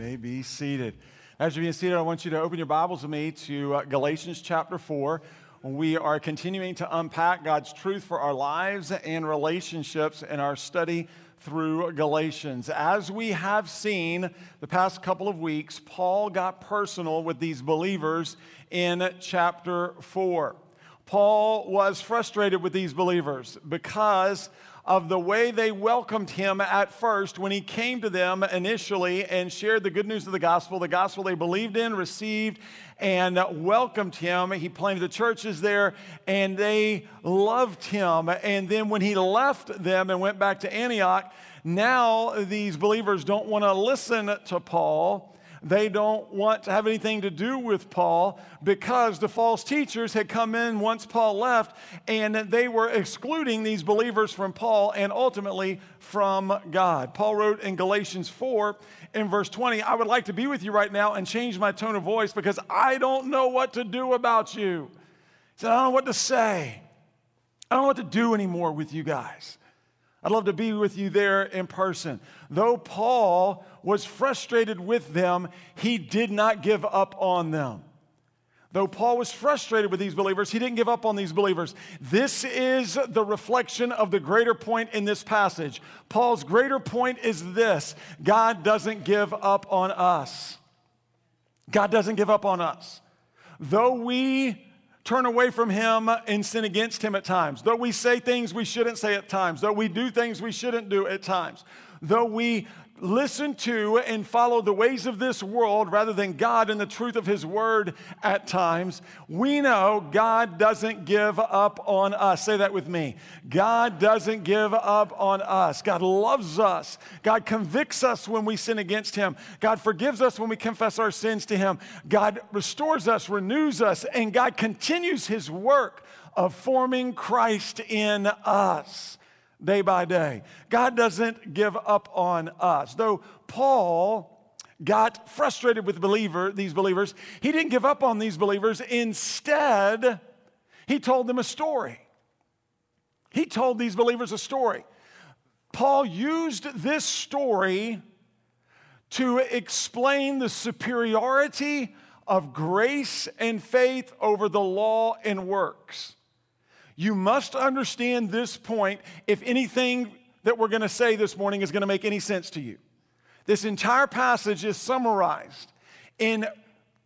may be seated. As you're being seated, I want you to open your Bibles with me to uh, Galatians chapter 4. We are continuing to unpack God's truth for our lives and relationships in our study through Galatians. As we have seen the past couple of weeks, Paul got personal with these believers in chapter 4. Paul was frustrated with these believers because of the way they welcomed him at first when he came to them initially and shared the good news of the gospel, the gospel they believed in, received, and welcomed him. He planted the churches there and they loved him. And then when he left them and went back to Antioch, now these believers don't want to listen to Paul they don't want to have anything to do with Paul because the false teachers had come in once Paul left and they were excluding these believers from Paul and ultimately from God. Paul wrote in Galatians 4 in verse 20, I would like to be with you right now and change my tone of voice because I don't know what to do about you. He said, I don't know what to say. I don't know what to do anymore with you guys. I'd love to be with you there in person. Though Paul was frustrated with them, he did not give up on them. Though Paul was frustrated with these believers, he didn't give up on these believers. This is the reflection of the greater point in this passage. Paul's greater point is this God doesn't give up on us. God doesn't give up on us. Though we turn away from Him and sin against Him at times, though we say things we shouldn't say at times, though we do things we shouldn't do at times, though we listen to and follow the ways of this world rather than God and the truth of His Word at times, we know God doesn't give up on us. Say that with me. God doesn't give up on us. God loves us. God convicts us when we sin against Him. God forgives us when we confess our sins to Him. God restores us, renews us, and God continues His work of forming Christ in us day by day. God doesn't give up on us. Though Paul got frustrated with believer, these believers, he didn't give up on these believers. Instead, he told them a story. He told these believers a story. Paul used this story to explain the superiority of grace and faith over the law and works. You must understand this point if anything that we're going to say this morning is going to make any sense to you. This entire passage is summarized in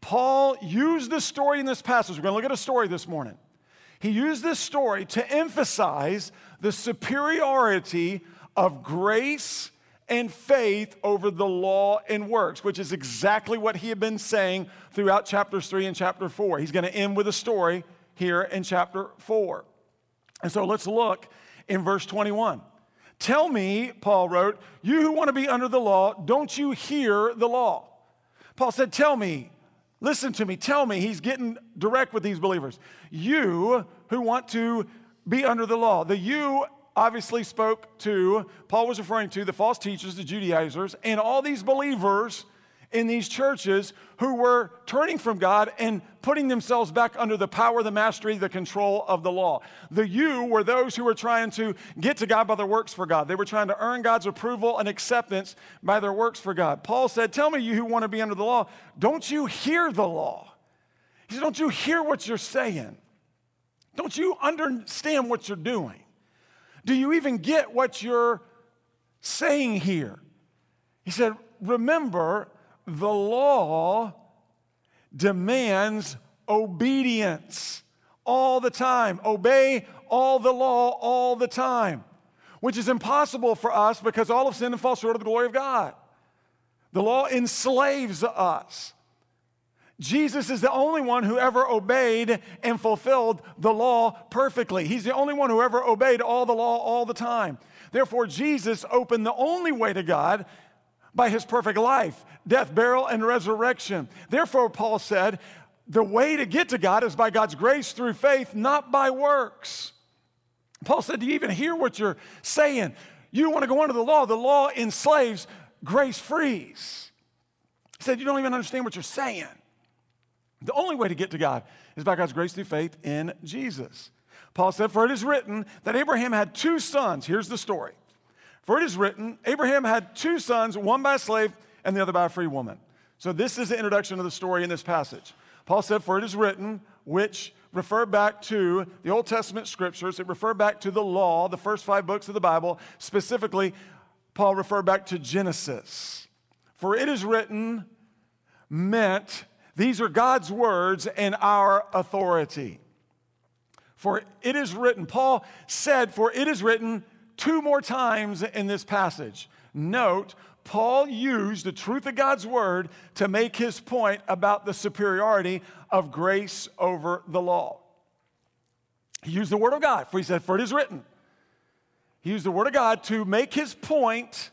Paul used this story in this passage. We're going to look at a story this morning. He used this story to emphasize the superiority of grace and faith over the law and works, which is exactly what he had been saying throughout chapters 3 and chapter 4. He's going to end with a story here in chapter 4. And so let's look in verse 21. Tell me, Paul wrote, you who want to be under the law, don't you hear the law? Paul said, Tell me, listen to me, tell me. He's getting direct with these believers. You who want to be under the law. The you obviously spoke to, Paul was referring to the false teachers, the Judaizers, and all these believers in these churches who were turning from God and putting themselves back under the power, the mastery, the control of the law. The you were those who were trying to get to God by their works for God. They were trying to earn God's approval and acceptance by their works for God. Paul said, Tell me, you who want to be under the law, don't you hear the law? He said, Don't you hear what you're saying? Don't you understand what you're doing? Do you even get what you're saying here? He said, Remember, the law demands obedience all the time. Obey all the law all the time, which is impossible for us because all of sin and fall short of the glory of God. The law enslaves us. Jesus is the only one who ever obeyed and fulfilled the law perfectly. He's the only one who ever obeyed all the law all the time. Therefore, Jesus opened the only way to God by his perfect life, death, burial, and resurrection. Therefore, Paul said, the way to get to God is by God's grace through faith, not by works. Paul said, Do you even hear what you're saying? You want to go under the law. The law enslaves, grace frees. He said, You don't even understand what you're saying. The only way to get to God is by God's grace through faith in Jesus. Paul said, For it is written that Abraham had two sons. Here's the story for it is written, Abraham had two sons, one by a slave and the other by a free woman. So, this is the introduction of the story in this passage. Paul said, For it is written, which refer back to the Old Testament scriptures, it refer back to the law, the first five books of the Bible. Specifically, Paul referred back to Genesis. For it is written, meant, these are God's words and our authority. For it is written, Paul said, For it is written two more times in this passage. Note, Paul used the truth of God's word to make his point about the superiority of grace over the law. He used the word of God, for he said, For it is written. He used the word of God to make his point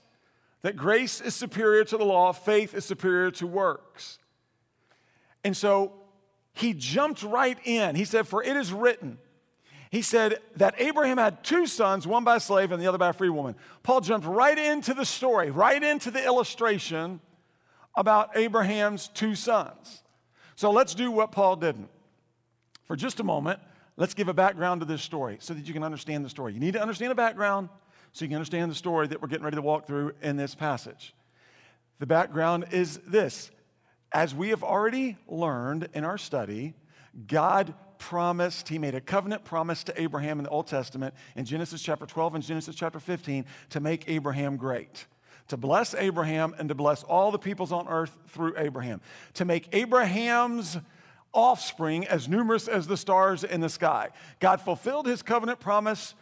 that grace is superior to the law, faith is superior to works. And so he jumped right in. He said, For it is written. He said that Abraham had two sons, one by a slave and the other by a free woman. Paul jumped right into the story, right into the illustration about Abraham's two sons. So let's do what Paul didn't. For just a moment, let's give a background to this story so that you can understand the story. You need to understand a background so you can understand the story that we're getting ready to walk through in this passage. The background is this as we have already learned in our study, God promised, he made a covenant promise to Abraham in the Old Testament in Genesis chapter 12 and Genesis chapter 15 to make Abraham great. To bless Abraham and to bless all the peoples on earth through Abraham. To make Abraham's offspring as numerous as the stars in the sky. God fulfilled his covenant promise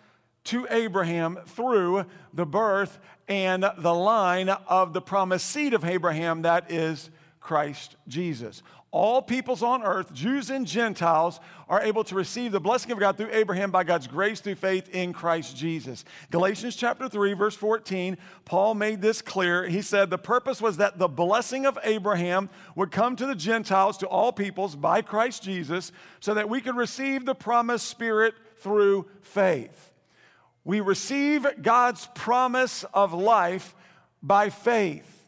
to Abraham through the birth and the line of the promised seed of Abraham, that is Christ Jesus all peoples on earth, Jews and Gentiles, are able to receive the blessing of God through Abraham by God's grace through faith in Christ Jesus. Galatians chapter 3, verse 14, Paul made this clear. He said the purpose was that the blessing of Abraham would come to the Gentiles, to all peoples, by Christ Jesus, so that we could receive the promised Spirit through faith. We receive God's promise of life by faith.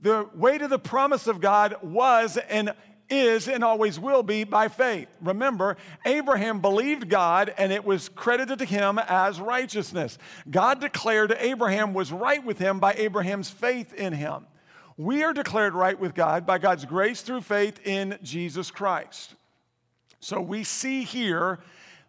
The way to the promise of God was and is and always will be by faith. Remember, Abraham believed God and it was credited to him as righteousness. God declared Abraham was right with him by Abraham's faith in him. We are declared right with God by God's grace through faith in Jesus Christ. So we see here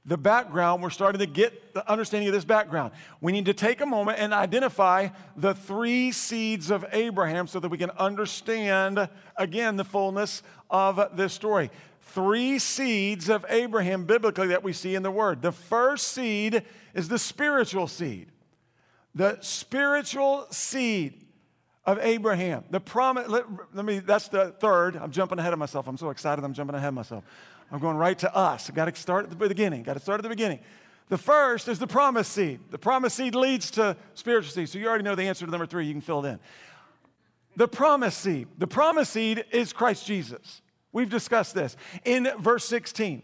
the background, we're starting to get the understanding of this background. We need to take a moment and identify the three seeds of Abraham so that we can understand, again, the fullness of this story. Three seeds of Abraham biblically that we see in the Word. The first seed is the spiritual seed. The spiritual seed of Abraham. The promise, let, let me, that's the third. I'm jumping ahead of myself. I'm so excited I'm jumping ahead of myself. I'm going right to us. I've got to start at the beginning. Got to start at the beginning. The first is the promise seed. The promise seed leads to spiritual seed. So you already know the answer to number three. You can fill it in. The promise seed. The promise seed is Christ Jesus. We've discussed this. In verse 16,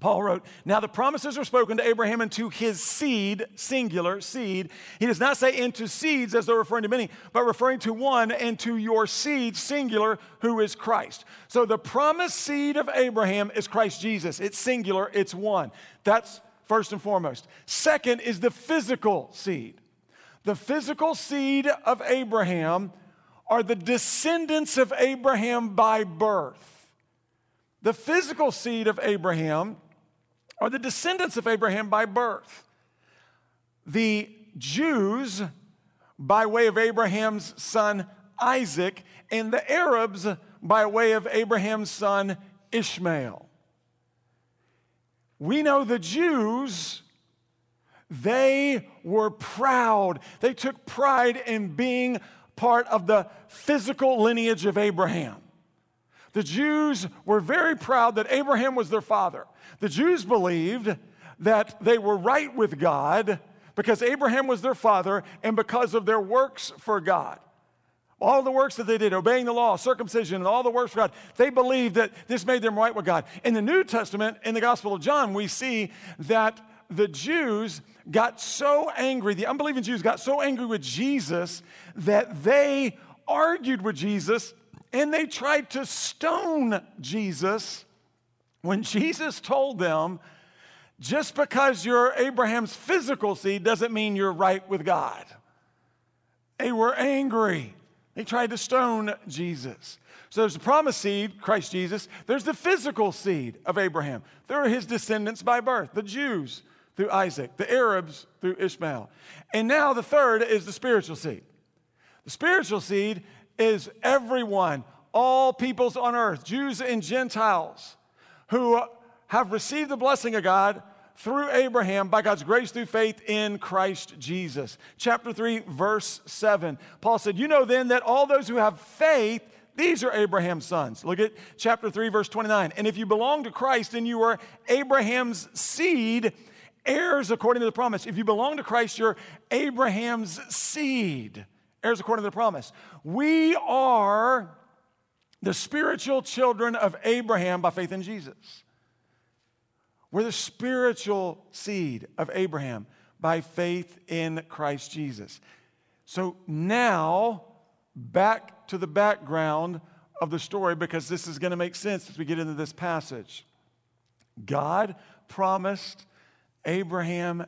Paul wrote, Now the promises are spoken to Abraham and to his seed, singular seed. He does not say into seeds as though referring to many, but referring to one and to your seed, singular, who is Christ. So the promised seed of Abraham is Christ Jesus. It's singular, it's one. That's first and foremost. Second is the physical seed. The physical seed of Abraham are the descendants of Abraham by birth. The physical seed of Abraham are the descendants of Abraham by birth. The Jews, by way of Abraham's son Isaac, and the Arabs, by way of Abraham's son Ishmael. We know the Jews, they were proud. They took pride in being part of the physical lineage of Abraham. The Jews were very proud that Abraham was their father. The Jews believed that they were right with God because Abraham was their father and because of their works for God. All the works that they did, obeying the law, circumcision, and all the works for God, they believed that this made them right with God. In the New Testament, in the Gospel of John, we see that the Jews got so angry, the unbelieving Jews got so angry with Jesus that they argued with Jesus and they tried to stone Jesus when Jesus told them, just because you're Abraham's physical seed doesn't mean you're right with God. They were angry. They tried to stone Jesus. So there's the promised seed, Christ Jesus. There's the physical seed of Abraham. There are his descendants by birth, the Jews through Isaac, the Arabs through Ishmael. And now the third is the spiritual seed. The spiritual seed is everyone, all peoples on earth, Jews and Gentiles, who have received the blessing of God through Abraham by God's grace through faith in Christ Jesus. Chapter 3, verse 7. Paul said, You know then that all those who have faith, these are Abraham's sons. Look at chapter 3, verse 29. And if you belong to Christ, then you are Abraham's seed, heirs according to the promise. If you belong to Christ, you're Abraham's seed, heirs according to the promise. We are the spiritual children of Abraham by faith in Jesus. We're the spiritual seed of Abraham by faith in Christ Jesus. So now, back to the background of the story because this is going to make sense as we get into this passage. God promised Abraham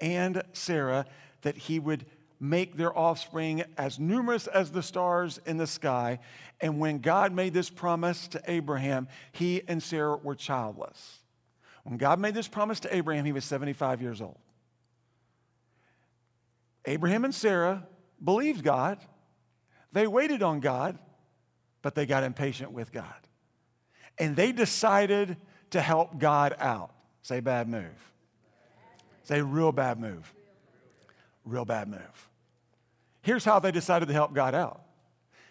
and Sarah that he would make their offspring as numerous as the stars in the sky. And when God made this promise to Abraham, he and Sarah were childless. When God made this promise to Abraham, he was 75 years old. Abraham and Sarah believed God. They waited on God, but they got impatient with God. And they decided to help God out. Say bad move. Say real bad move. Real bad move. Here's how they decided to help God out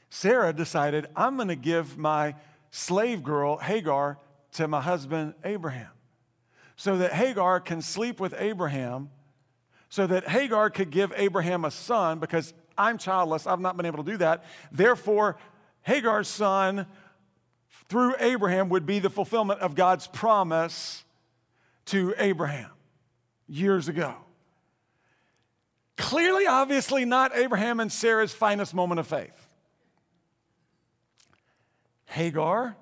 Sarah decided, I'm going to give my slave girl, Hagar, to my husband, Abraham so that Hagar can sleep with Abraham, so that Hagar could give Abraham a son because I'm childless. I've not been able to do that. Therefore, Hagar's son through Abraham would be the fulfillment of God's promise to Abraham years ago. Clearly, obviously, not Abraham and Sarah's finest moment of faith. Hagar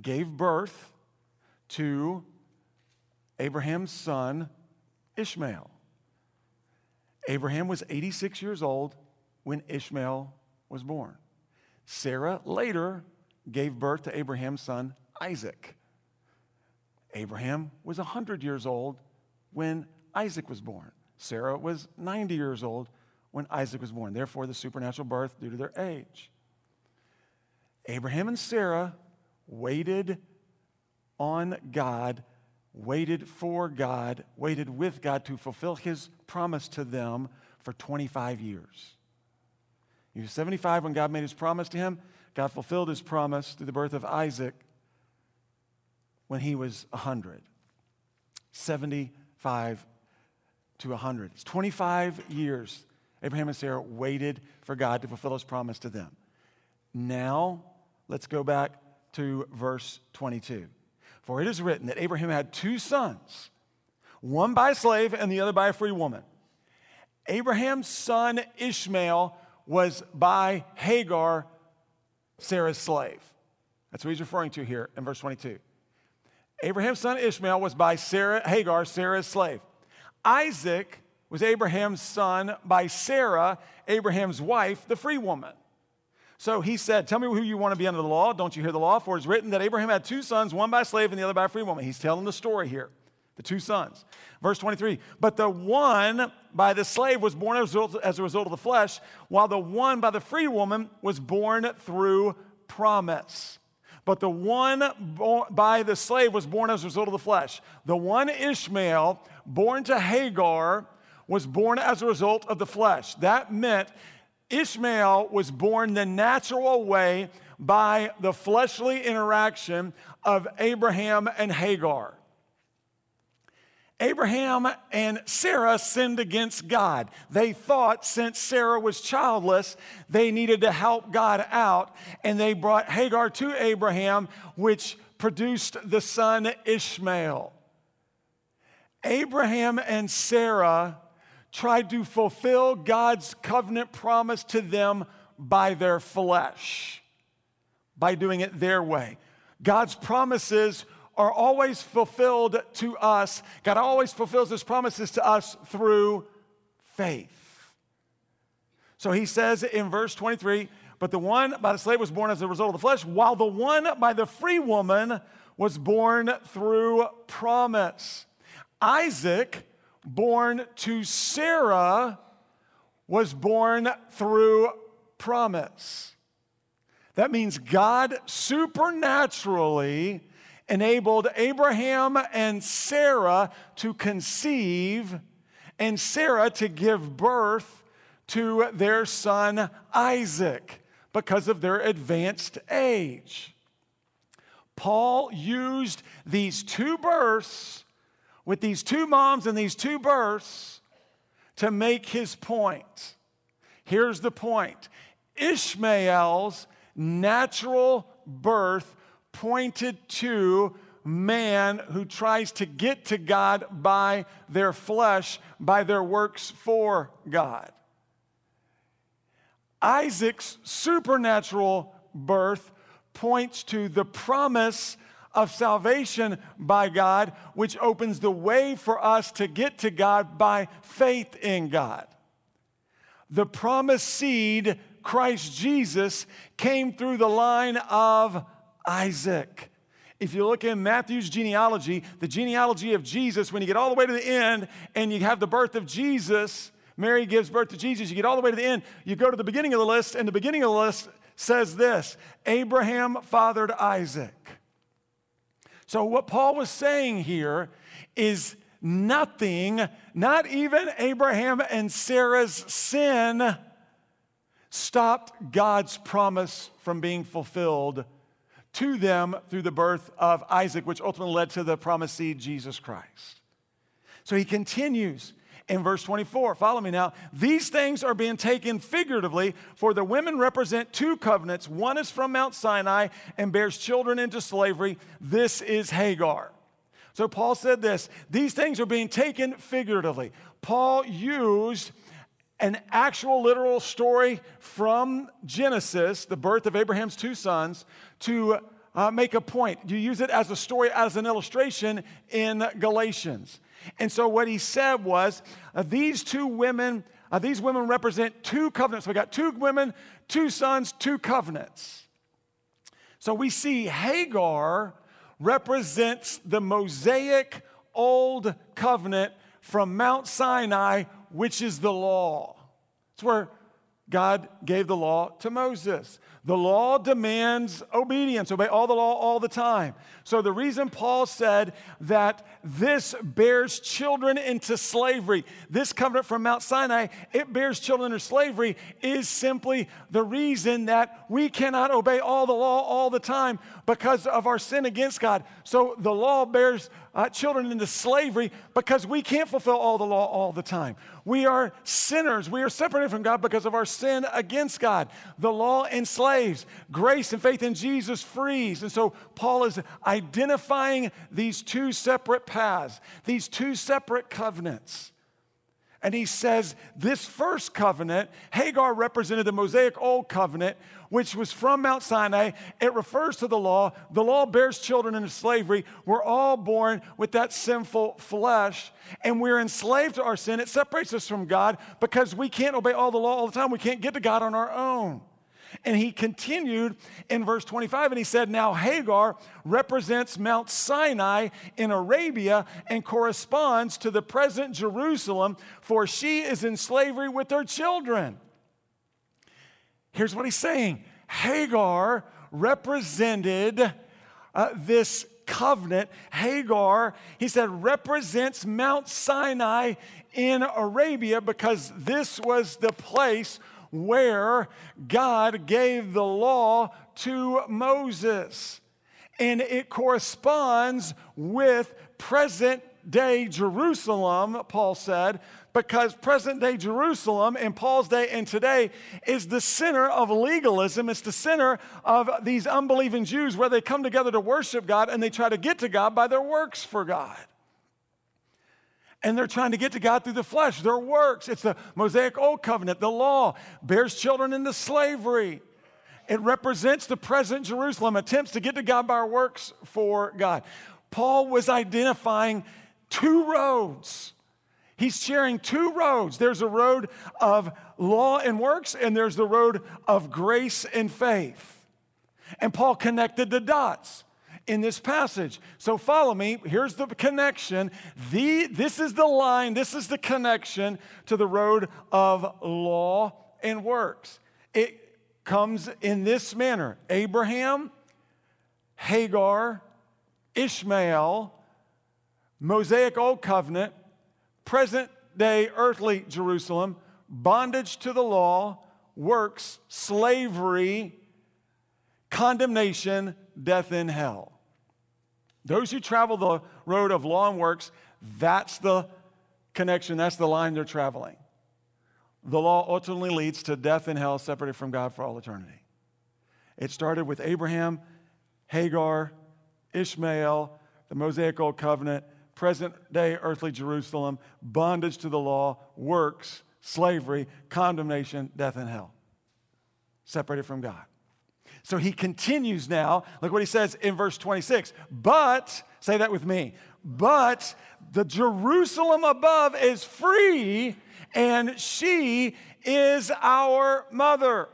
gave birth to Abraham's son, Ishmael. Abraham was 86 years old when Ishmael was born. Sarah later gave birth to Abraham's son, Isaac. Abraham was 100 years old when Isaac was born. Sarah was 90 years old when Isaac was born. Therefore, the supernatural birth due to their age. Abraham and Sarah waited on God waited for God, waited with God to fulfill his promise to them for 25 years. He was 75 when God made his promise to him. God fulfilled his promise through the birth of Isaac when he was 100. 75 to 100. It's 25 years Abraham and Sarah waited for God to fulfill his promise to them. Now, let's go back to verse 22. For it is written that Abraham had two sons, one by a slave and the other by a free woman. Abraham's son Ishmael was by Hagar, Sarah's slave. That's what he's referring to here in verse 22. Abraham's son Ishmael was by Sarah, Hagar, Sarah's slave. Isaac was Abraham's son by Sarah, Abraham's wife, the free woman. So he said, Tell me who you want to be under the law. Don't you hear the law? For it's written that Abraham had two sons, one by a slave and the other by a free woman. He's telling the story here, the two sons. Verse 23 But the one by the slave was born as a result, as a result of the flesh, while the one by the free woman was born through promise. But the one by the slave was born as a result of the flesh. The one Ishmael, born to Hagar, was born as a result of the flesh. That meant Ishmael was born the natural way by the fleshly interaction of Abraham and Hagar. Abraham and Sarah sinned against God. They thought since Sarah was childless, they needed to help God out, and they brought Hagar to Abraham, which produced the son Ishmael. Abraham and Sarah tried to fulfill God's covenant promise to them by their flesh, by doing it their way. God's promises are always fulfilled to us. God always fulfills his promises to us through faith. So he says in verse 23, But the one by the slave was born as a result of the flesh, while the one by the free woman was born through promise. Isaac, born to Sarah, was born through promise. That means God supernaturally enabled Abraham and Sarah to conceive and Sarah to give birth to their son Isaac because of their advanced age. Paul used these two births with these two moms and these two births to make his point. Here's the point Ishmael's natural birth pointed to man who tries to get to God by their flesh, by their works for God. Isaac's supernatural birth points to the promise of salvation by God, which opens the way for us to get to God by faith in God. The promised seed, Christ Jesus, came through the line of Isaac. If you look in Matthew's genealogy, the genealogy of Jesus, when you get all the way to the end and you have the birth of Jesus, Mary gives birth to Jesus, you get all the way to the end, you go to the beginning of the list, and the beginning of the list says this Abraham fathered Isaac. So, what Paul was saying here is nothing, not even Abraham and Sarah's sin, stopped God's promise from being fulfilled to them through the birth of Isaac, which ultimately led to the promised seed, Jesus Christ. So he continues in verse 24. Follow me now. These things are being taken figuratively, for the women represent two covenants. One is from Mount Sinai and bears children into slavery. This is Hagar. So Paul said this these things are being taken figuratively. Paul used an actual literal story from Genesis, the birth of Abraham's two sons, to uh, make a point. You use it as a story, as an illustration in Galatians. And so what he said was uh, these two women, uh, these women represent two covenants. We got two women, two sons, two covenants. So we see Hagar represents the Mosaic Old Covenant from Mount Sinai, which is the law. It's where God gave the law to Moses. The law demands obedience, obey all the law all the time. So, the reason Paul said that this bears children into slavery, this covenant from Mount Sinai, it bears children into slavery, is simply the reason that we cannot obey all the law all the time because of our sin against God. So, the law bears uh, children into slavery because we can't fulfill all the law all the time. We are sinners. We are separated from God because of our sin against God. The law enslaves, grace and faith in Jesus frees. And so Paul is identifying these two separate paths, these two separate covenants. And he says this first covenant, Hagar represented the Mosaic Old Covenant, which was from Mount Sinai. It refers to the law. The law bears children into slavery. We're all born with that sinful flesh, and we're enslaved to our sin. It separates us from God because we can't obey all the law all the time. We can't get to God on our own. And he continued in verse 25 and he said, Now Hagar represents Mount Sinai in Arabia and corresponds to the present Jerusalem, for she is in slavery with her children. Here's what he's saying Hagar represented uh, this covenant. Hagar, he said, represents Mount Sinai in Arabia because this was the place where God gave the law to Moses. And it corresponds with present day Jerusalem, Paul said, because present day Jerusalem in Paul's day and today is the center of legalism. It's the center of these unbelieving Jews where they come together to worship God and they try to get to God by their works for God and they're trying to get to God through the flesh, their works. It's the Mosaic Old Covenant, the law bears children into slavery. It represents the present Jerusalem, attempts to get to God by our works for God. Paul was identifying two roads. He's sharing two roads. There's a road of law and works, and there's the road of grace and faith. And Paul connected the dots in this passage. So follow me. Here's the connection. The, this is the line, this is the connection to the road of law and works. It comes in this manner Abraham, Hagar, Ishmael, Mosaic Old Covenant, present day earthly Jerusalem, bondage to the law, works, slavery, condemnation, death in hell. Those who travel the road of law and works, that's the connection, that's the line they're traveling. The law ultimately leads to death and hell separated from God for all eternity. It started with Abraham, Hagar, Ishmael, the Mosaic Old Covenant, present day earthly Jerusalem, bondage to the law, works, slavery, condemnation, death, and hell. Separated from God. So he continues now. Look what he says in verse 26. But, say that with me, but the Jerusalem above is free, and she is our mother.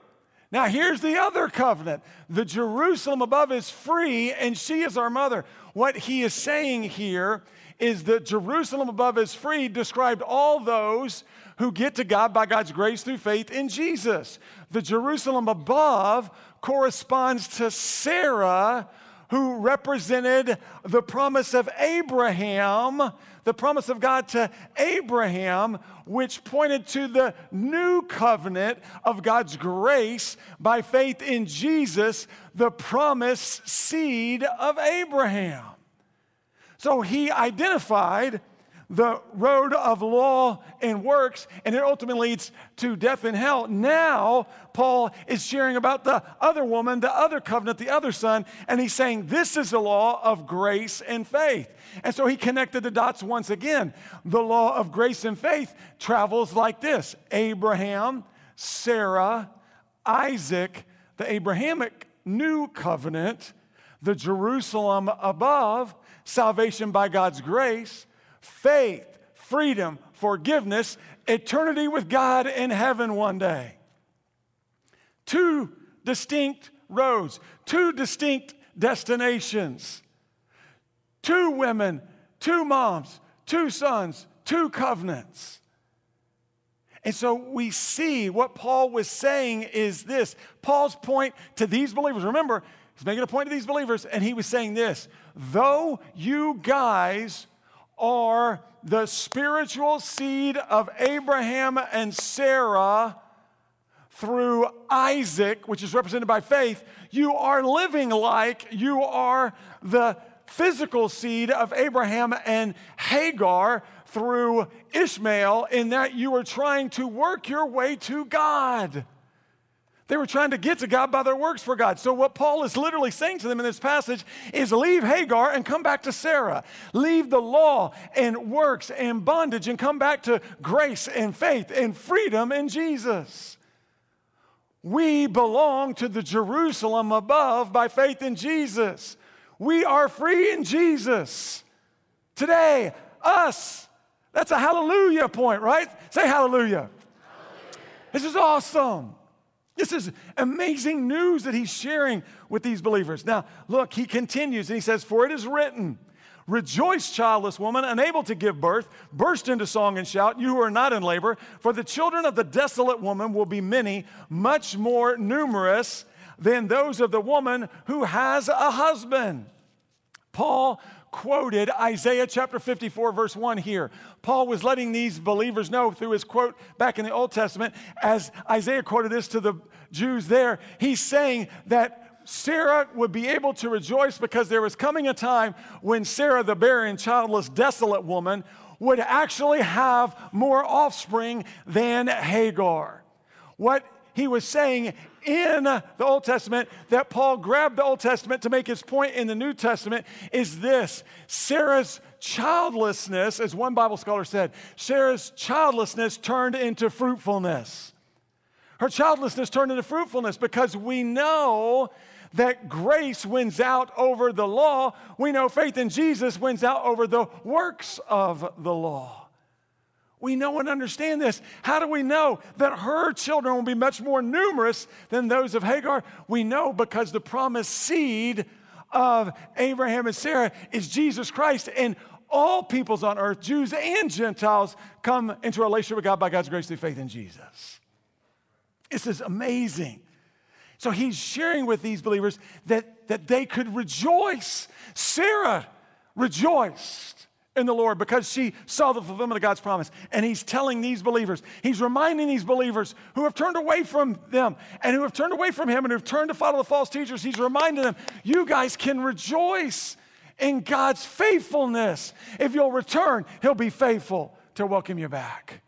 Now, here's the other covenant the Jerusalem above is free, and she is our mother. What he is saying here is that Jerusalem above is free described all those who get to God by God's grace through faith in Jesus. The Jerusalem above corresponds to Sarah, who represented the promise of Abraham, the promise of God to Abraham, which pointed to the new covenant of God's grace by faith in Jesus, the promised seed of Abraham. So he identified the road of law and works, and it ultimately leads to death and hell. Now, Paul is sharing about the other woman, the other covenant, the other son, and he's saying this is the law of grace and faith. And so he connected the dots once again. The law of grace and faith travels like this Abraham, Sarah, Isaac, the Abrahamic new covenant, the Jerusalem above, salvation by God's grace, faith, freedom, forgiveness, eternity with God in heaven one day. Two distinct roads, two distinct destinations, two women, two moms, two sons, two covenants. And so we see what Paul was saying is this Paul's point to these believers. Remember, he's making a point to these believers, and he was saying this though you guys are the spiritual seed of Abraham and Sarah through Isaac, which is represented by faith, you are living like you are the physical seed of Abraham and Hagar through Ishmael, in that you are trying to work your way to God. They were trying to get to God by their works for God. So, what Paul is literally saying to them in this passage is leave Hagar and come back to Sarah. Leave the law and works and bondage and come back to grace and faith and freedom in Jesus. We belong to the Jerusalem above by faith in Jesus. We are free in Jesus. Today, us. That's a hallelujah point, right? Say hallelujah. hallelujah. This is awesome. This is amazing news that he's sharing with these believers. Now, look, he continues and he says, For it is written, Rejoice, childless woman, unable to give birth. Burst into song and shout, you who are not in labor, for the children of the desolate woman will be many, much more numerous than those of the woman who has a husband. Paul quoted Isaiah chapter 54, verse 1 here. Paul was letting these believers know through his quote back in the Old Testament, as Isaiah quoted this to the Jews there, he's saying that Sarah would be able to rejoice because there was coming a time when Sarah, the barren, childless, desolate woman, would actually have more offspring than Hagar. What he was saying in the Old Testament that Paul grabbed the Old Testament to make his point in the New Testament is this Sarah's childlessness, as one Bible scholar said, Sarah's childlessness turned into fruitfulness. Her childlessness turned into fruitfulness because we know that grace wins out over the law. We know faith in Jesus wins out over the works of the law. We know and understand this. How do we know that her children will be much more numerous than those of Hagar? We know because the promised seed of Abraham and Sarah is Jesus Christ. And all peoples on earth, Jews and Gentiles, come into a relationship with God by God's grace through faith in Jesus. This is amazing. So he's sharing with these believers that, that they could rejoice. Sarah rejoiced in the Lord because she saw the fulfillment of God's promise. And he's telling these believers, he's reminding these believers who have turned away from them and who have turned away from him and who've turned to follow the false teachers, he's reminding them, you guys can rejoice in God's faithfulness. If you'll return, he'll be faithful to welcome you back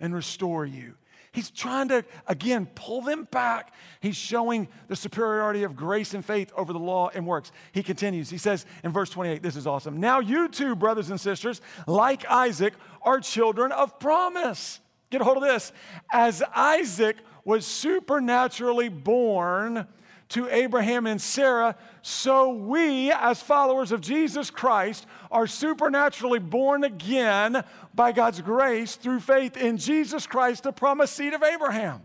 and restore you. He's trying to, again, pull them back. He's showing the superiority of grace and faith over the law and works. He continues. He says in verse 28, this is awesome. Now, you too, brothers and sisters, like Isaac, are children of promise. Get a hold of this. As Isaac was supernaturally born, to Abraham and Sarah, so we, as followers of Jesus Christ, are supernaturally born again by God's grace through faith in Jesus Christ, the promised seed of Abraham.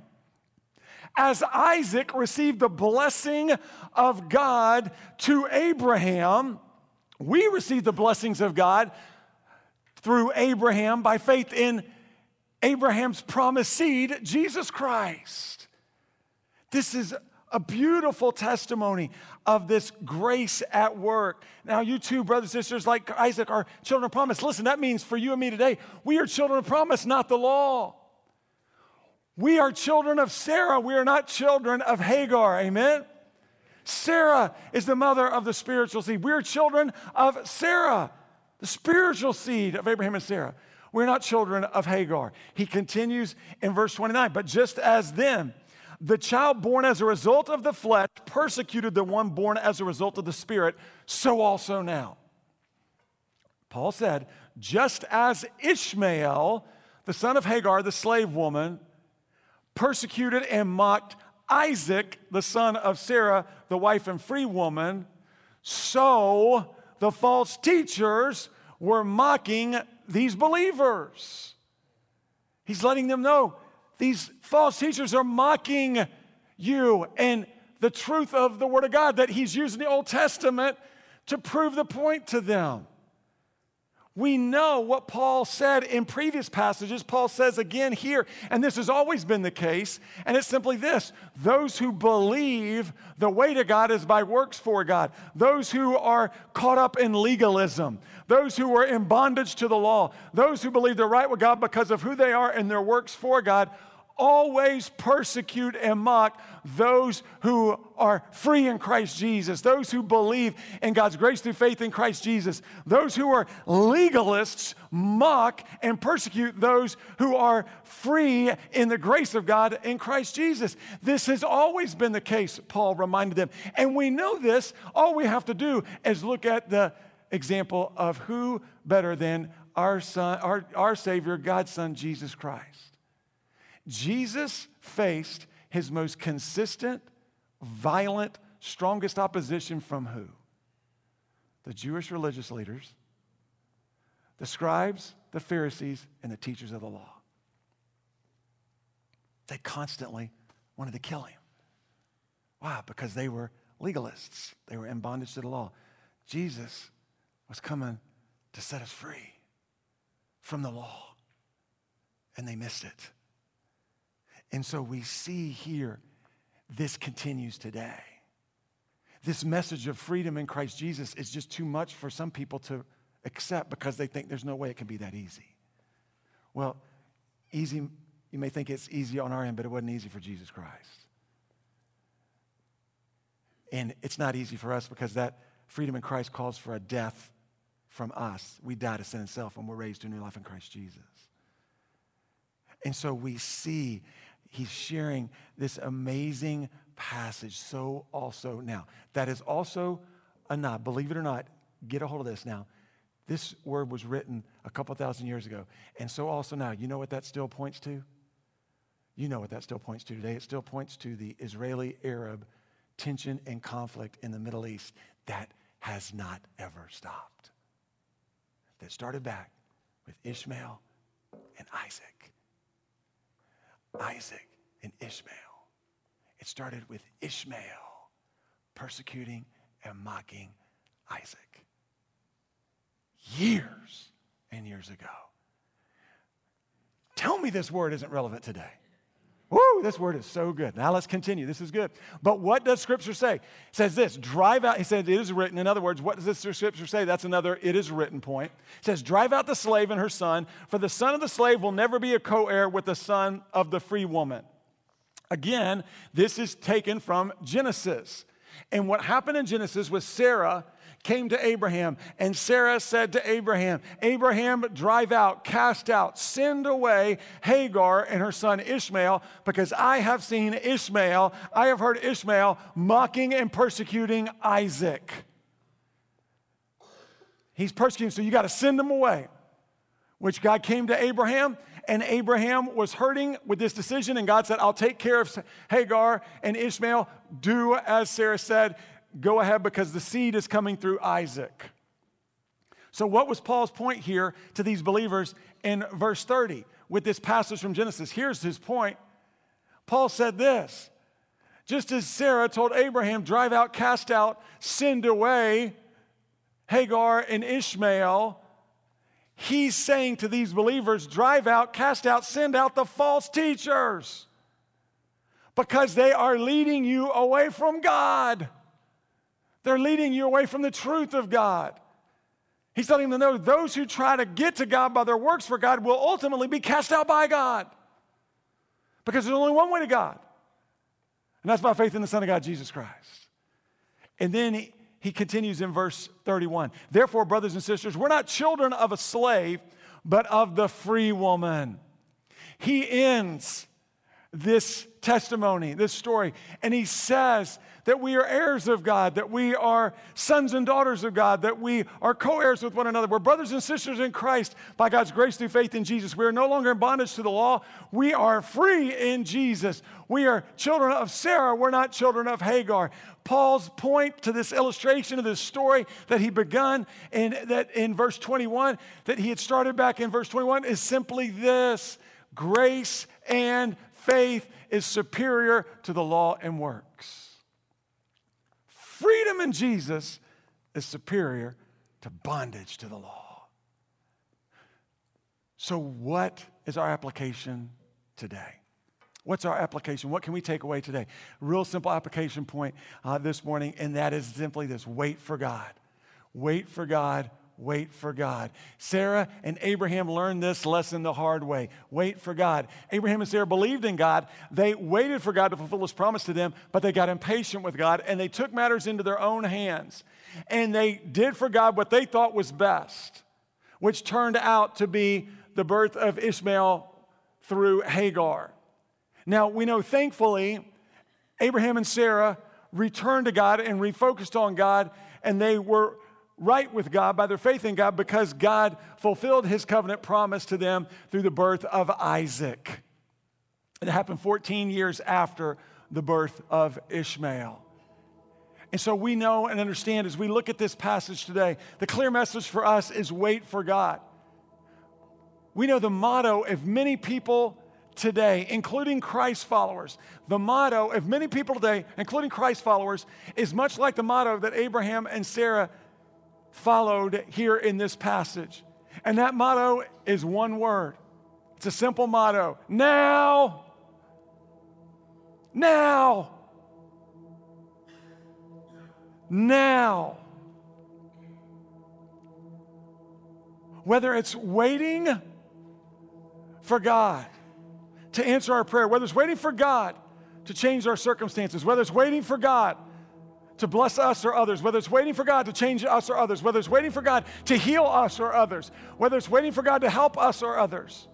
As Isaac received the blessing of God to Abraham, we receive the blessings of God through Abraham by faith in Abraham's promised seed, Jesus Christ. This is a beautiful testimony of this grace at work. Now, you too, brothers and sisters, like Isaac, are children of promise. Listen, that means for you and me today, we are children of promise, not the law. We are children of Sarah. We are not children of Hagar. Amen? Sarah is the mother of the spiritual seed. We are children of Sarah, the spiritual seed of Abraham and Sarah. We're not children of Hagar. He continues in verse 29 But just as then, the child born as a result of the flesh persecuted the one born as a result of the Spirit, so also now. Paul said, just as Ishmael, the son of Hagar, the slave woman, persecuted and mocked Isaac, the son of Sarah, the wife and free woman, so the false teachers were mocking these believers. He's letting them know these false teachers are mocking you and the truth of the Word of God that He's using the Old Testament to prove the point to them. We know what Paul said in previous passages. Paul says again here, and this has always been the case, and it's simply this those who believe the way to God is by works for God, those who are caught up in legalism, those who are in bondage to the law, those who believe they're right with God because of who they are and their works for God always persecute and mock those who are free in Christ Jesus, those who believe in God's grace through faith in Christ Jesus. Those who are legalists mock and persecute those who are free in the grace of God in Christ Jesus. This has always been the case, Paul reminded them. And we know this. All we have to do is look at the example of who better than our son, our, our Savior, God's Son, Jesus Christ. Jesus faced his most consistent, violent, strongest opposition from who? The Jewish religious leaders, the scribes, the Pharisees, and the teachers of the law. They constantly wanted to kill him. Why? Because they were legalists, they were in bondage to the law. Jesus was coming to set us free from the law, and they missed it. And so we see here this continues today. This message of freedom in Christ Jesus is just too much for some people to accept because they think there's no way it can be that easy. Well, easy, you may think it's easy on our end, but it wasn't easy for Jesus Christ. And it's not easy for us because that freedom in Christ calls for a death from us. We die to sin and self and we're raised to a new life in Christ Jesus. And so we see he's sharing this amazing passage. So also now, that is also a nod. Believe it or not, get a hold of this now. This word was written a couple thousand years ago. And so also now, you know what that still points to? You know what that still points to today. It still points to the Israeli Arab tension and conflict in the Middle East that has not ever stopped. That started back with Ishmael and Isaac. Isaac and Ishmael. It started with Ishmael persecuting and mocking Isaac. Years and years ago. Tell me this word isn't relevant today. This word is so good. Now let's continue. This is good. But what does Scripture say? It says this drive out, he says, it is written. In other words, what does this Scripture say? That's another it is written point. It says, drive out the slave and her son, for the son of the slave will never be a co heir with the son of the free woman. Again, this is taken from Genesis. And what happened in Genesis was Sarah came to Abraham, and Sarah said to Abraham, Abraham, drive out, cast out, send away Hagar and her son Ishmael, because I have seen Ishmael, I have heard Ishmael mocking and persecuting Isaac. He's persecuting, so you got to send him away. Which God came to Abraham, and Abraham was hurting with this decision, and God said, I'll take care of Hagar and Ishmael. Do as Sarah said go ahead because the seed is coming through Isaac. So, what was Paul's point here to these believers in verse 30 with this passage from Genesis? Here's his point. Paul said this just as Sarah told Abraham, drive out, cast out, send away Hagar and Ishmael, he's saying to these believers, drive out, cast out, send out the false teachers because they are leading you away from God. They're leading you away from the truth of God. He's letting them know those who try to get to God by their works for God will ultimately be cast out by God. Because there's only one way to God, and that's by faith in the Son of God, Jesus Christ. And then he, he continues in verse 31 Therefore, brothers and sisters, we're not children of a slave, but of the free woman. He ends this testimony, this story, and he says, that we are heirs of God, that we are sons and daughters of God, that we are co heirs with one another. We're brothers and sisters in Christ by God's grace through faith in Jesus. We are no longer in bondage to the law. We are free in Jesus. We are children of Sarah. We're not children of Hagar. Paul's point to this illustration of this story that he begun in, that in verse 21, that he had started back in verse 21, is simply this grace and faith is superior to the law and works freedom in Jesus is superior to bondage to the law. So, what is our application today? What's our application? What can we take away today? Real simple application point uh, this morning, and that is simply this wait for God. Wait for God Wait for God. Sarah and Abraham learned this lesson the hard way. Wait for God. Abraham and Sarah believed in God. They waited for God to fulfill his promise to them, but they got impatient with God and they took matters into their own hands. And they did for God what they thought was best, which turned out to be the birth of Ishmael through Hagar. Now, we know thankfully, Abraham and Sarah returned to God and refocused on God, and they were right with God by their faith in God because God fulfilled his covenant promise to them through the birth of Isaac. It happened 14 years after the birth of Ishmael. And so we know and understand as we look at this passage today, the clear message for us is wait for God. We know the motto of many people today, including Christ followers, the motto of many people today, including Christ followers, is much like the motto that Abraham and Sarah followed here in this passage. And that motto is one word. It's a simple motto. Now. Now. Now. Whether it's waiting for God to answer our prayer, whether it's waiting for God to change our circumstances, whether it's waiting for God to bless us or others, whether it's waiting for God to change us or others, whether it's waiting for God to heal us or others, whether it's waiting for God to help us or others,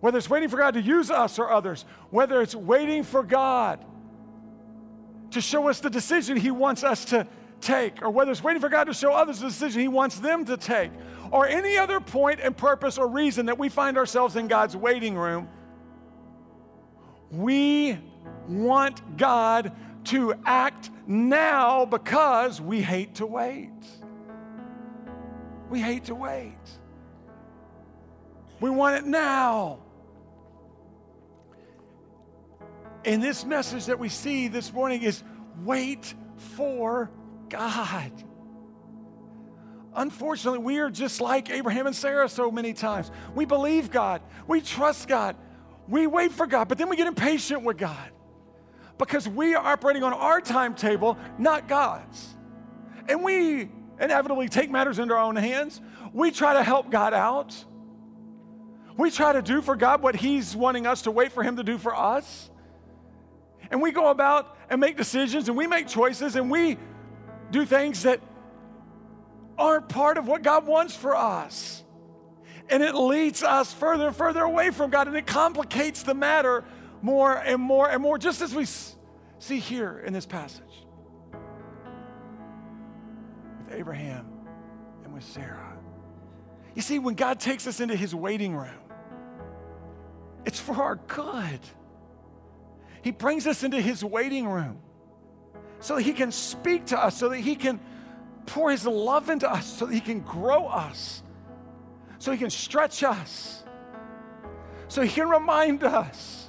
whether it's waiting for God to use us or others, whether it's waiting for God to show us the decision He wants us to take, or whether it's waiting for God to show others the decision He wants them to take, or any other point and purpose or reason that we find ourselves in God's waiting room, we want God to act now because we hate to wait. We hate to wait. We want it now. And this message that we see this morning is wait for God. Unfortunately, we are just like Abraham and Sarah so many times. We believe God, we trust God, we wait for God, but then we get impatient with God because we are operating on our timetable, not God's. And we inevitably take matters into our own hands. We try to help God out. We try to do for God what He's wanting us to wait for Him to do for us. And we go about and make decisions and we make choices and we do things that aren't part of what God wants for us. And it leads us further and further away from God and it complicates the matter more and more and more, just as we see here in this passage with Abraham and with Sarah. You see, when God takes us into his waiting room, it's for our good. He brings us into his waiting room so that he can speak to us, so that he can pour his love into us, so that he can grow us, so he can stretch us, so he can remind us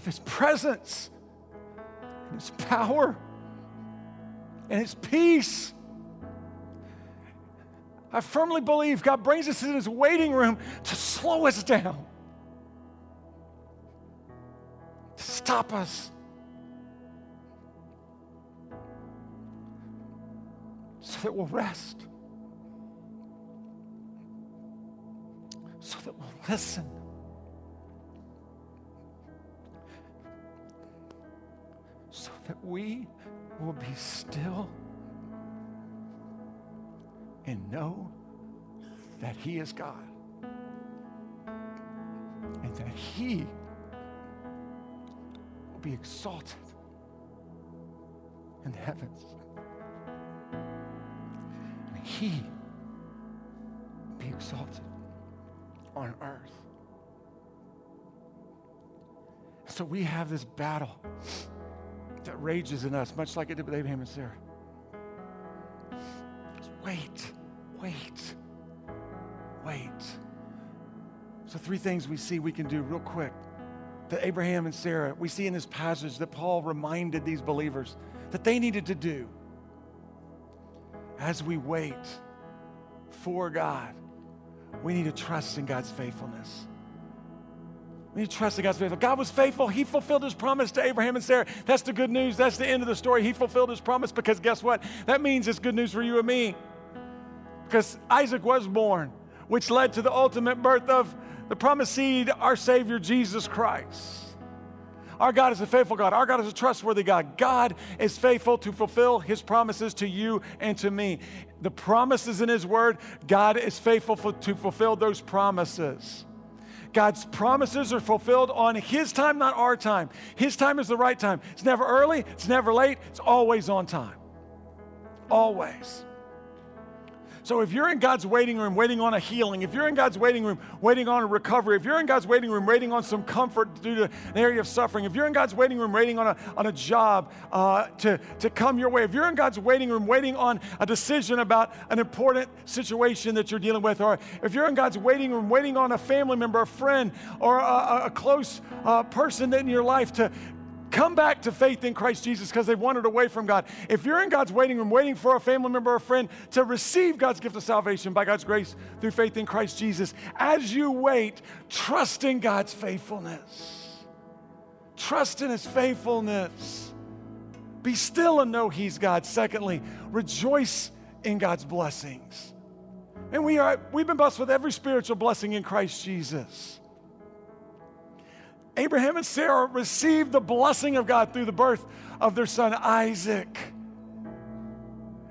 of his presence and his power and his peace. I firmly believe God brings us in his waiting room to slow us down, to stop us. So that we'll rest. So that we'll listen. That we will be still and know that He is God and that He will be exalted in the heavens. And He will be exalted on earth. So we have this battle that rages in us, much like it did with Abraham and Sarah. Wait wait, wait. So, three things we see we can do real quick that Abraham and Sarah, we see in this passage that Paul reminded these believers that they needed to do as we wait for God. We need to trust in God's faithfulness. We trust in God's faithfulness. God was faithful. He fulfilled his promise to Abraham and Sarah. That's the good news. That's the end of the story. He fulfilled his promise because guess what? That means it's good news for you and me because Isaac was born, which led to the ultimate birth of the promised seed, our Savior, Jesus Christ. Our God is a faithful God. Our God is a trustworthy God. God is faithful to fulfill His promises to you and to me. The promises in His Word, God is faithful for, to fulfill those promises. God's promises are fulfilled on His time, not our time. His time is the right time. It's never early, it's never late, it's always on time. Always. So if you're in God's waiting room waiting on a healing, if you're in God's waiting room waiting on a recovery, if you're in God's waiting room waiting on some comfort due to an area of suffering, if you're in God's waiting room waiting on a, on a job uh, to, to come your way, if you're in God's waiting room waiting on a decision about an important situation that you're dealing with, or if you're in God's waiting room waiting on a family member, a friend, or a, a close uh, person in your life to, come back to faith in Christ Jesus because they've wandered away from God. If you're in God's waiting room, waiting for a family member or a friend to receive God's gift of salvation by God's grace through faith in Christ Jesus, as you wait, trust in God's faithfulness. Trust in His faithfulness. Be still and know He's God. Secondly, rejoice in God's blessings. And we are, we've been blessed with every spiritual blessing in Christ Jesus. Abraham and Sarah received the blessing of God through the birth of their son Isaac.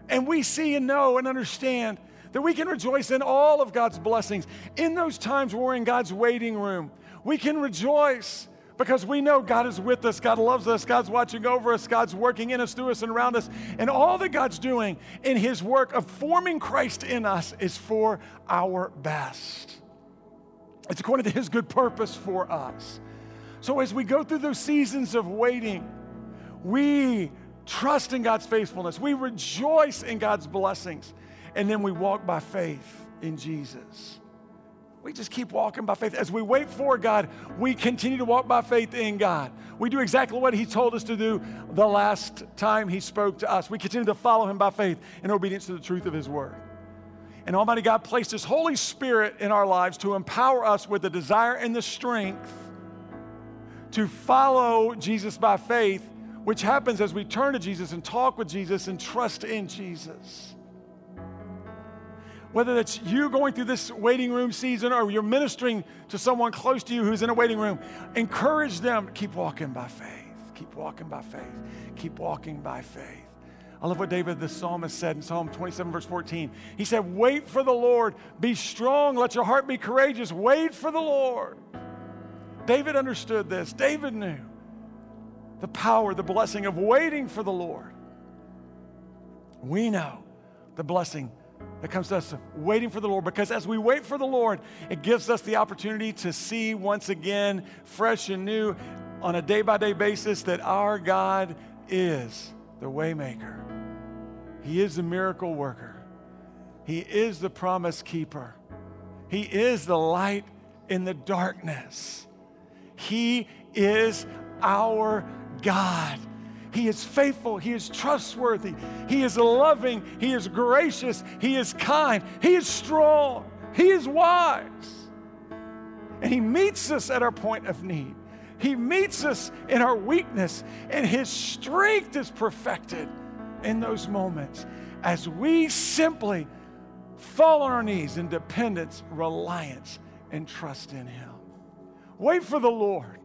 And we see and know and understand that we can rejoice in all of God's blessings. In those times we're in God's waiting room, we can rejoice because we know God is with us, God loves us, God's watching over us, God's working in us, through us, and around us. And all that God's doing in His work of forming Christ in us is for our best. It's according to His good purpose for us. So as we go through those seasons of waiting, we trust in God's faithfulness, we rejoice in God's blessings, and then we walk by faith in Jesus. We just keep walking by faith. As we wait for God, we continue to walk by faith in God. We do exactly what He told us to do the last time He spoke to us. We continue to follow Him by faith in obedience to the truth of His Word. And Almighty God placed His Holy Spirit in our lives to empower us with the desire and the strength to follow Jesus by faith, which happens as we turn to Jesus and talk with Jesus and trust in Jesus. Whether that's you going through this waiting room season or you're ministering to someone close to you who's in a waiting room, encourage them to keep walking by faith. Keep walking by faith. Keep walking by faith. I love what David the psalmist said in Psalm 27, verse 14. He said, Wait for the Lord, be strong, let your heart be courageous, wait for the Lord. David understood this. David knew the power, the blessing of waiting for the Lord. We know the blessing that comes to us of waiting for the Lord because as we wait for the Lord, it gives us the opportunity to see once again, fresh and new, on a day by day basis, that our God is the waymaker. He is the miracle worker. He is the promise keeper. He is the light in the darkness. He is our God. He is faithful. He is trustworthy. He is loving. He is gracious. He is kind. He is strong. He is wise. And He meets us at our point of need. He meets us in our weakness, and His strength is perfected in those moments as we simply fall on our knees in dependence, reliance, and trust in Him. Wait for the Lord.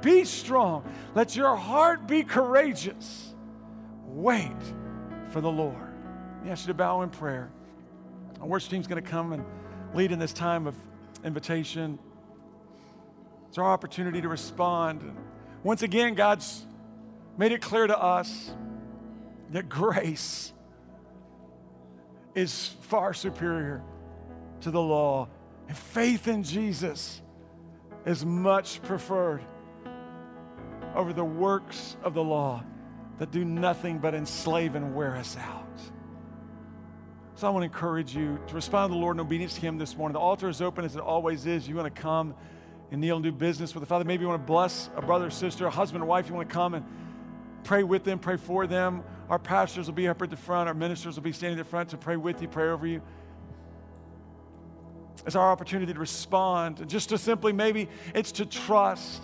Be strong. Let your heart be courageous. Wait for the Lord. I ask you to bow in prayer. Our worship team's going to come and lead in this time of invitation. It's our opportunity to respond. Once again, God's made it clear to us that grace is far superior to the law. And faith in Jesus is much preferred over the works of the law that do nothing but enslave and wear us out. So I want to encourage you to respond to the Lord in obedience to Him this morning. The altar is open as it always is. You want to come and kneel and do business with the Father. Maybe you want to bless a brother or sister, a husband or wife. You want to come and pray with them, pray for them. Our pastors will be up at the front, our ministers will be standing at the front to pray with you, pray over you. It's our opportunity to respond, just to simply maybe it's to trust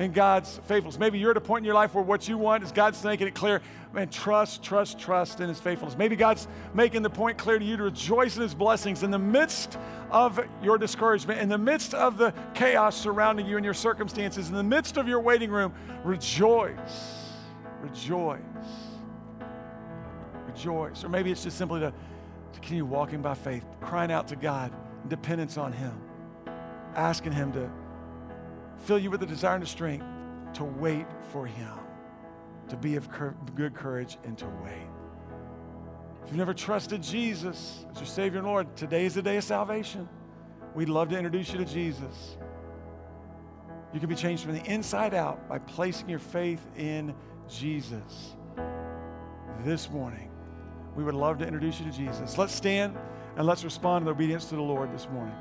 in God's faithfulness. Maybe you're at a point in your life where what you want is God's making it clear. Man, trust, trust, trust in His faithfulness. Maybe God's making the point clear to you to rejoice in His blessings in the midst of your discouragement, in the midst of the chaos surrounding you and your circumstances, in the midst of your waiting room. Rejoice, rejoice, rejoice. Or maybe it's just simply to, continue walking by faith, crying out to God, dependence on Him, asking Him to fill you with the desire and the strength to wait for Him, to be of cur- good courage and to wait. If you've never trusted Jesus as your Savior and Lord, today is the day of salvation. We'd love to introduce you to Jesus. You can be changed from the inside out by placing your faith in Jesus. This morning, we would love to introduce you to Jesus. Let's stand and let's respond in obedience to the Lord this morning.